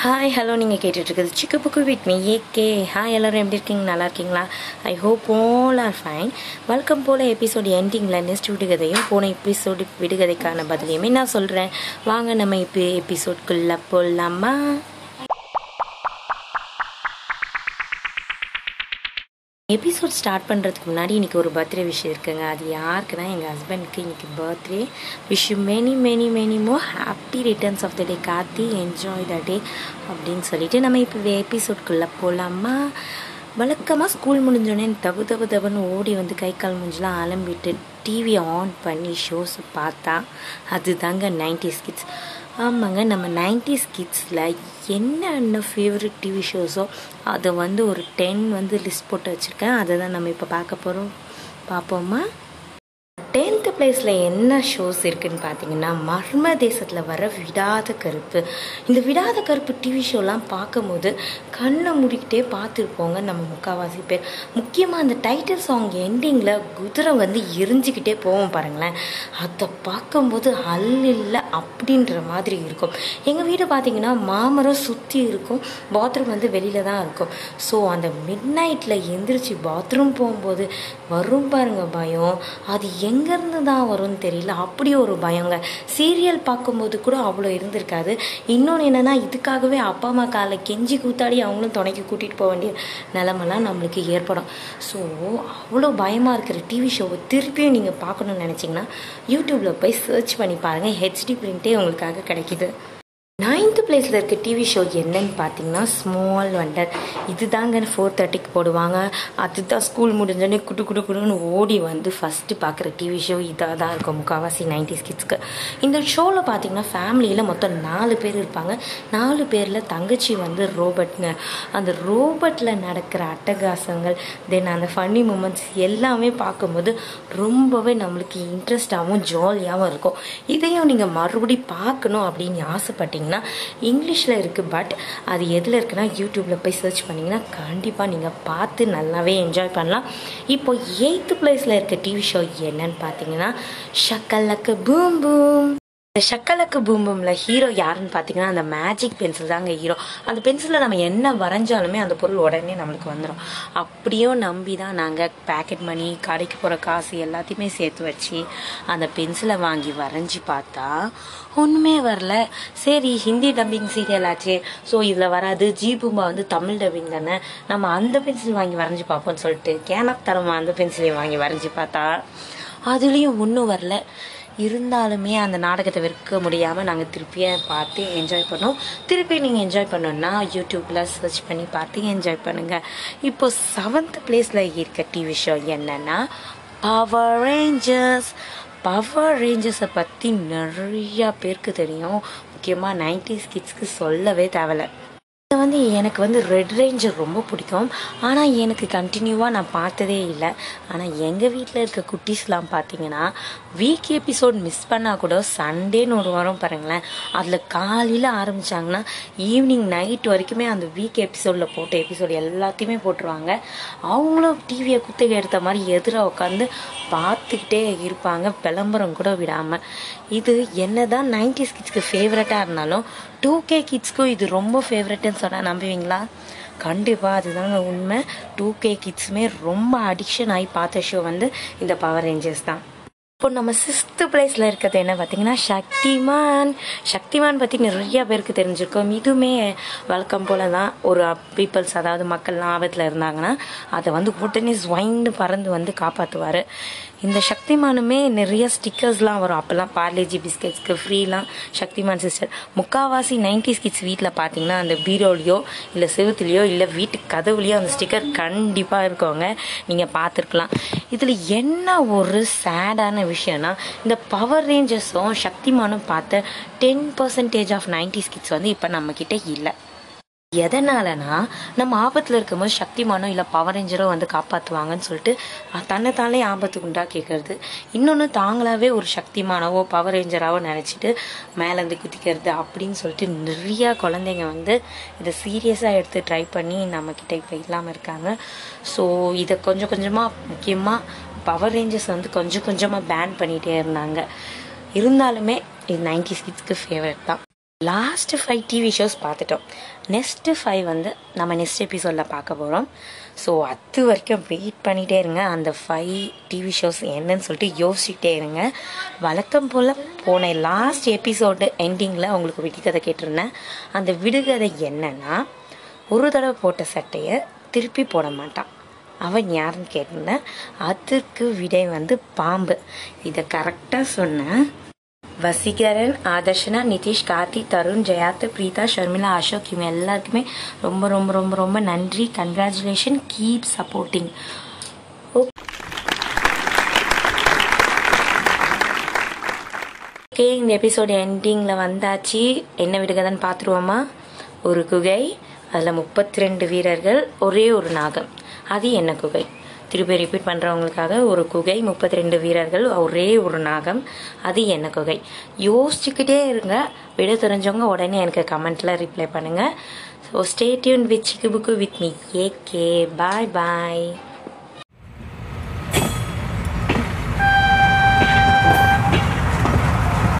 Hi hello நீங்கள் கேட்டுட்ருக்குது Chikku Bukku with me AK hi எல்லோரும் எப்படி இருக்கீங்க? நல்லா இருக்கீங்களா? I hope all are fine welcome pole episode எண்டிங்கில் நெக்ஸ்ட் விடுகதையும் போன எபிசோடு விடுகதைக்கான பதிலையுமே நான் சொல்கிறேன் வாங்க நம்ம இப்போ எபிசோட்குள்ளே போடலாமா எபிசோட் ஸ்டார்ட் பண்ணுறதுக்கு முன்னாடி இன்றைக்கி ஒரு பர்த்டே விஷயம் இருக்குங்க. அது யாருக்குன்னா எங்கள் ஹஸ்பண்டுக்கு இன்றைக்கி birthday wish many many many more happy returns of the day Kathi enjoy the டே அப்படின்னு சொல்லிட்டு நம்ம இப்போ எபிசோட்குள்ளே போகலாமா வழக்கமாக ஸ்கூல் முடிஞ்சோடனே தபு தபு தபுன்னு ஓடி வந்து கை கால் மூஞ்செலாம் அலம்பிட்டு டிவியை ஆன் பண்ணி ஷோஸ் பார்த்தா அது தாங்க நைன்டிஸ் கிட்ஸ் ஆமாங்க நம்ம நைன்டிஸ் கிட்ஸில் என்னென்ன ஃபேவரட் டிவி ஷோஸோ அதை வந்து ஒரு டென் வந்து லிஸ்ட் போட்டு வச்சுருக்கேன். அதை தான் நம்ம இப்போ பார்க்க போகிறோம் பார்ப்போமா? பிளேஸில் என்ன ஷோஸ் இருக்குதுன்னு பார்த்தீங்கன்னா மர்ம தேசத்தில் வர விடாத கருப்பு. இந்த விடாத கருப்பு டிவி ஷோலாம் பார்க்கும்போது கண்ணை மூடிக்கிட்டே பார்த்துருப்போங்க நம்ம முக்கால்வாசி பேர். முக்கியமாக அந்த டைட்டில் சாங் எண்டிங்கில் குதிரை வந்து எரிஞ்சிக்கிட்டே போவோம் பாருங்களேன். அதை பார்க்கும்போது அல்லில்லை அப்படின்ற மாதிரி இருக்கும். எங்கள் வீடு பார்த்தீங்கன்னா மாமரம் சுற்றி இருக்கும். பாத்ரூம் வந்து வெளியில் தான் இருக்கும். ஸோ அந்த மிட் நைட்டில் எந்திரிச்சு பாத்ரூம் போகும்போது வரும் பாருங்க பயம். அது எங்கேருந்து தான் வரும்னு தெரியல. அப்படி ஒரு பயங்க. சீரியல் பார்க்கும்போது கூட அவ்வளோ இருந்திருக்காது. இன்னொன்று என்னென்னா இதுக்காகவே அப்பா அம்மா காலை கெஞ்சி கூத்தாடி அவங்களும் துணைக்கு கூட்டிகிட்டு போக வேண்டிய நிலமெல்லாம் நம்மளுக்கு ஏற்படும். ஸோ அவ்வளோ பயமாக இருக்கிற டிவி ஷோவை திருப்பியும் நீங்கள் பார்க்கணும்னு நினச்சிங்கன்னா யூடியூப்பில் போய் சர்ச் பண்ணி பாருங்கள் ஹெச்டி பிரிண்ட்டே உங்களுக்காக கிடைக்கிது. நைன்த்து பிளேஸில் இருக்க டிவி ஷோ என்னன்னு பார்த்தீங்கன்னா ஸ்மால் வண்டர் இது தாங்க ஃபோர் தேர்ட்டிக்கு போடுவாங்க. அதுதான் ஸ்கூல் முடிஞ்சோடனே குடு குடு குடுன்னு ஓடி வந்து ஃபஸ்ட்டு பார்க்குற டிவி ஷோ இதாக தான் இருக்கும். முக்கால்வாசி நைன்டிஸ் கிட்ஸ்க்கு இந்த ஷோவில் பார்த்தீங்கன்னா ஃபேமிலியில் மொத்தம் நாலு பேர் இருப்பாங்க. நாலு பேரில் தங்கச்சி வந்து ரோபோட்ங்க அந்த ரோபோட்டில் நடக்கிற அட்டகாசங்கள் தென் அந்த ஃபன்னி மூமெண்ட்ஸ் எல்லாமே பார்க்கும்போது ரொம்பவே நம்மளுக்கு இன்ட்ரெஸ்டாகவும் ஜாலியாகவும் இருக்கும். இதையும் நீங்கள் மறுபடியும் பார்க்கணும் அப்படின்னு ஆசைப்பட்டீங்க பார்த்தீங்கன்னா இங்கிலீஷில் இருக்குது பட் அது எதில் இருக்குன்னா யூடியூப்பில் போய் சர்ச் பண்ணிங்கன்னா கண்டிப்பாக நீங்கள் பார்த்து நல்லாவே என்ஜாய் பண்ணலாம். இப்போ எயித்து பிளேஸில் இருக்க டிவி ஷோ என்னன்னு பார்த்தீங்கன்னா ஷக்கல்லக்கு பூம் பூம் இந்த ஷக்கலக்கு பூம்பும்ல ஹீரோ யாருன்னு பார்த்தீங்கன்னா அந்த மேஜிக் பென்சில் தாங்க ஹீரோ அந்த பென்சிலில் நம்ம என்ன வரைஞ்சாலுமே அந்த பொருள் உடனே நம்மளுக்கு வந்துடும் அப்படியும் நம்பி தான் நாங்கள் பேக்கெட் மணி கடைக்கு போகிற காசு எல்லாத்தையுமே சேர்த்து வச்சு அந்த பென்சிலை வாங்கி வரைஞ்சி பார்த்தா ஒன்றுமே வரல. சரி ஹிந்தி டப்பிங் சீரியல் ஆச்சு. ஸோ இதில் வராது. ஜி பூம்பா வந்து தமிழ் டப்பிங் தானே. நம்ம அந்த பென்சில் வாங்கி வரைஞ்சி பார்ப்போம்னு சொல்லிட்டு கேனப் தரமா அந்த பென்சிலையும் வாங்கி வரைஞ்சி பார்த்தா அதுலேயும் ஒன்றும் வரல. இருந்தாலுமே அந்த நாடகத்தை விற்க முடியாமல் நாங்கள் திருப்பியே பார்த்து என்ஜாய் பண்ணோம். திருப்பி நீங்கள் என்ஜாய் பண்ணோன்னா யூடியூப்பில் சர்ச் பண்ணி பார்த்து என்ஜாய் பண்ணுங்கள் இப்போது செவன்த் பிளேஸில் இருக்க டிவி ஷோ என்னென்னா பவர் ரேஞ்சர்ஸ் பவர் ரேஞ்சர்ஸை பற்றி நிறையா பேருக்கு தெரியும். முக்கியமாக நைன்டிஸ் கிட்ஸ்க்கு சொல்லவே தேவையில்லை. வந்து எனக்கு வந்து ரெட் ரேஞ்சர் ரொம்ப பிடிக்கும். ஆனால் எனக்கு கண்டினியூவாக நான் பார்த்ததே இல்லை. ஆனால் எங்கள் வீட்டில் இருக்க குட்டீஸ்லாம் பார்த்தீங்கன்னா வீக் எபிசோட் மிஸ் பண்ணால் கூட சண்டேன்னு ஒரு வாரம் பாருங்களேன். அதில் காலையில் ஆரம்பித்தாங்கன்னா ஈவினிங் நைட் வரைக்குமே அந்த வீக் எபிசோடில் போட்ட எபிசோடு எல்லாத்தையுமே போட்டுருவாங்க. அவங்களும் டிவியை குத்தகை எடுத்த மாதிரி எதிராக உட்காந்து பார்த்துக்கிட்டே இருப்பாங்க. விளம்பரம் கூட விடாமல் இது என்ன தான் நைன்டிஸ் கிட்ஸ்க்கு ஃபேவரட்டாக இருந்தாலும் டூ கே கிட்ஸ்க்கும் இது ரொம்ப ஃபேவரட்டுன்னு சொன்னால் நம்புவீங்களா? கண்டிப்பாக அதுதாங்க உண்மை. டூ கே கிட்ஸுமே ரொம்ப அடிக்ஷன் ஆகி பார்த்த ஷோ வந்து இந்த பவர் ரேஞ்சர்ஸ் தான். இப்போ நம்ம சிக்ஸ்த்து பிளேஸில் இருக்கிறது என்ன பார்த்தீங்கன்னா சக்திமான். சக்திமான் பற்றி நிறைய பேருக்கு தெரிஞ்சிருக்கோம். இதுவுமே வழக்கம் போல தான் ஒரு பீப்புள்ஸ் அதாவது மக்கள்லாம் ஆபத்தில் இருந்தாங்கன்னா அதை வந்து உடனே ஸ்வைண்டு பறந்து வந்து காப்பாற்றுவார் இந்த சக்திமானுமே நிறைய ஸ்டிக்கர்ஸ்லாம் வரும். அப்போல்லாம் பார்லேஜி பிஸ்கெட்ஸ்க்கு ஃப்ரீலாம் சக்திமான் சிஸ்டர் முக்காவாசி நைன்டிஸ் கிட்ஸ் வீட்டில் பார்த்தீங்கன்னா அந்த பீரோலையோ இல்லை செவுத்துலேயோ இல்லை வீட்டு கதவுலையோ அந்த ஸ்டிக்கர் கண்டிப்பாக இருக்கவங்க நீங்கள் பார்த்துருக்கலாம். இதில் என்ன ஒரு சேடான விஷயம்னா இந்த பவர் ரேஞ்சஸும் சக்திமானும் பார்த்த ten percentage of nineties kids வந்து இப்போ நம்மக்கிட்ட இல்லை. எதனாலனா நம்ம ஆபத்தில் இருக்கும்போது சக்திமானோ இல்லை பவர் ரேஞ்சரோ வந்து காப்பாற்றுவாங்கன்னு சொல்லிட்டு தன்னைத்தானே ஆபத்துக்கு உண்டா கேட்கறது இன்னொன்று தாங்களாகவே ஒரு சக்திமானவோ பவர் ரேஞ்சராகவோ நினச்சிட்டு மேலேருந்து குதிக்கிறது அப்படின்னு சொல்லிட்டு நிறையா குழந்தைங்க வந்து இதை சீரியஸாக எடுத்து ட்ரை பண்ணி நம்மக்கிட்ட இப்போ இல்லாமல் இருக்காங்க. ஸோ இதை கொஞ்சம் கொஞ்சமாக முக்கியமாக பவர் ரேஞ்சர்ஸ் வந்து கொஞ்சம் கொஞ்சமாக பேன் பண்ணிகிட்டே இருந்தாங்க. இருந்தாலுமே இது நைன்டி சிக்ஸ்க்கு ஃபேவரட் தான். லாஸ்ட்டு ஃபைவ் டிவி ஷோஸ் பார்த்துட்டோம். நெக்ஸ்ட்டு ஃபைவ் வந்து நம்ம நெக்ஸ்ட் எபிசோடில் பார்க்க போகிறோம் ஸோ அது வரைக்கும் வெயிட் பண்ணிகிட்டே இருங்க. அந்த ஃபைவ் டிவி ஷோஸ் என்னன்னு சொல்லிட்டு யோசிச்சுட்டே இருங்க. வழக்கம் போல் போன லாஸ்ட் எபிசோடு எண்டிங்கில் உங்களுக்கு விடுகதை கேட்டிருந்தேன். அந்த விடுகதை என்னன்னா ஒரு தடவை போட்ட சட்டையை திருப்பி போட மாட்டான். அவன் யாருன்னு கேட்டிருந்தேன் அதுக்கு விடை வந்து பாம்பு. இதை கரெக்டாக சொன்னேன் வசீகரன் ஆதர்ஷனா நிதிஷ் கார்த்தி தருண் ஜெயாத்து பிரீதா ஷர்மிளா அசோக் இவங்க எல்லாருக்குமே ரொம்ப ரொம்ப ரொம்ப ரொம்ப நன்றி. கங்க்ராச்சுலேஷன் கீப் சப்போர்ட்டிங் ஓகே இந்த எபிசோடு எண்டிங்கில் வந்தாச்சு. என்ன விடுகதைன்னு பார்த்துருவோமா? ஒரு குகை. அதில் முப்பத்தி ரெண்டு வீரர்கள் ஒரே ஒரு நாகம். அது என்ன குகை? திருப்பி ரிப்பீட் பண்ணுறவங்களுக்காக ஒரு குகை முப்பத்தி ரெண்டு வீரர்கள் ஒரே ஒரு நாகம். அது என்ன குகை? யோசிச்சுக்கிட்டே இருங்க. விட தெரிஞ்சவங்க உடனே எனக்கு கமெண்ட்டில் ரிப்ளை பண்ணுங்கள் so stay tuned with Chikku Bukku with me AK bye bye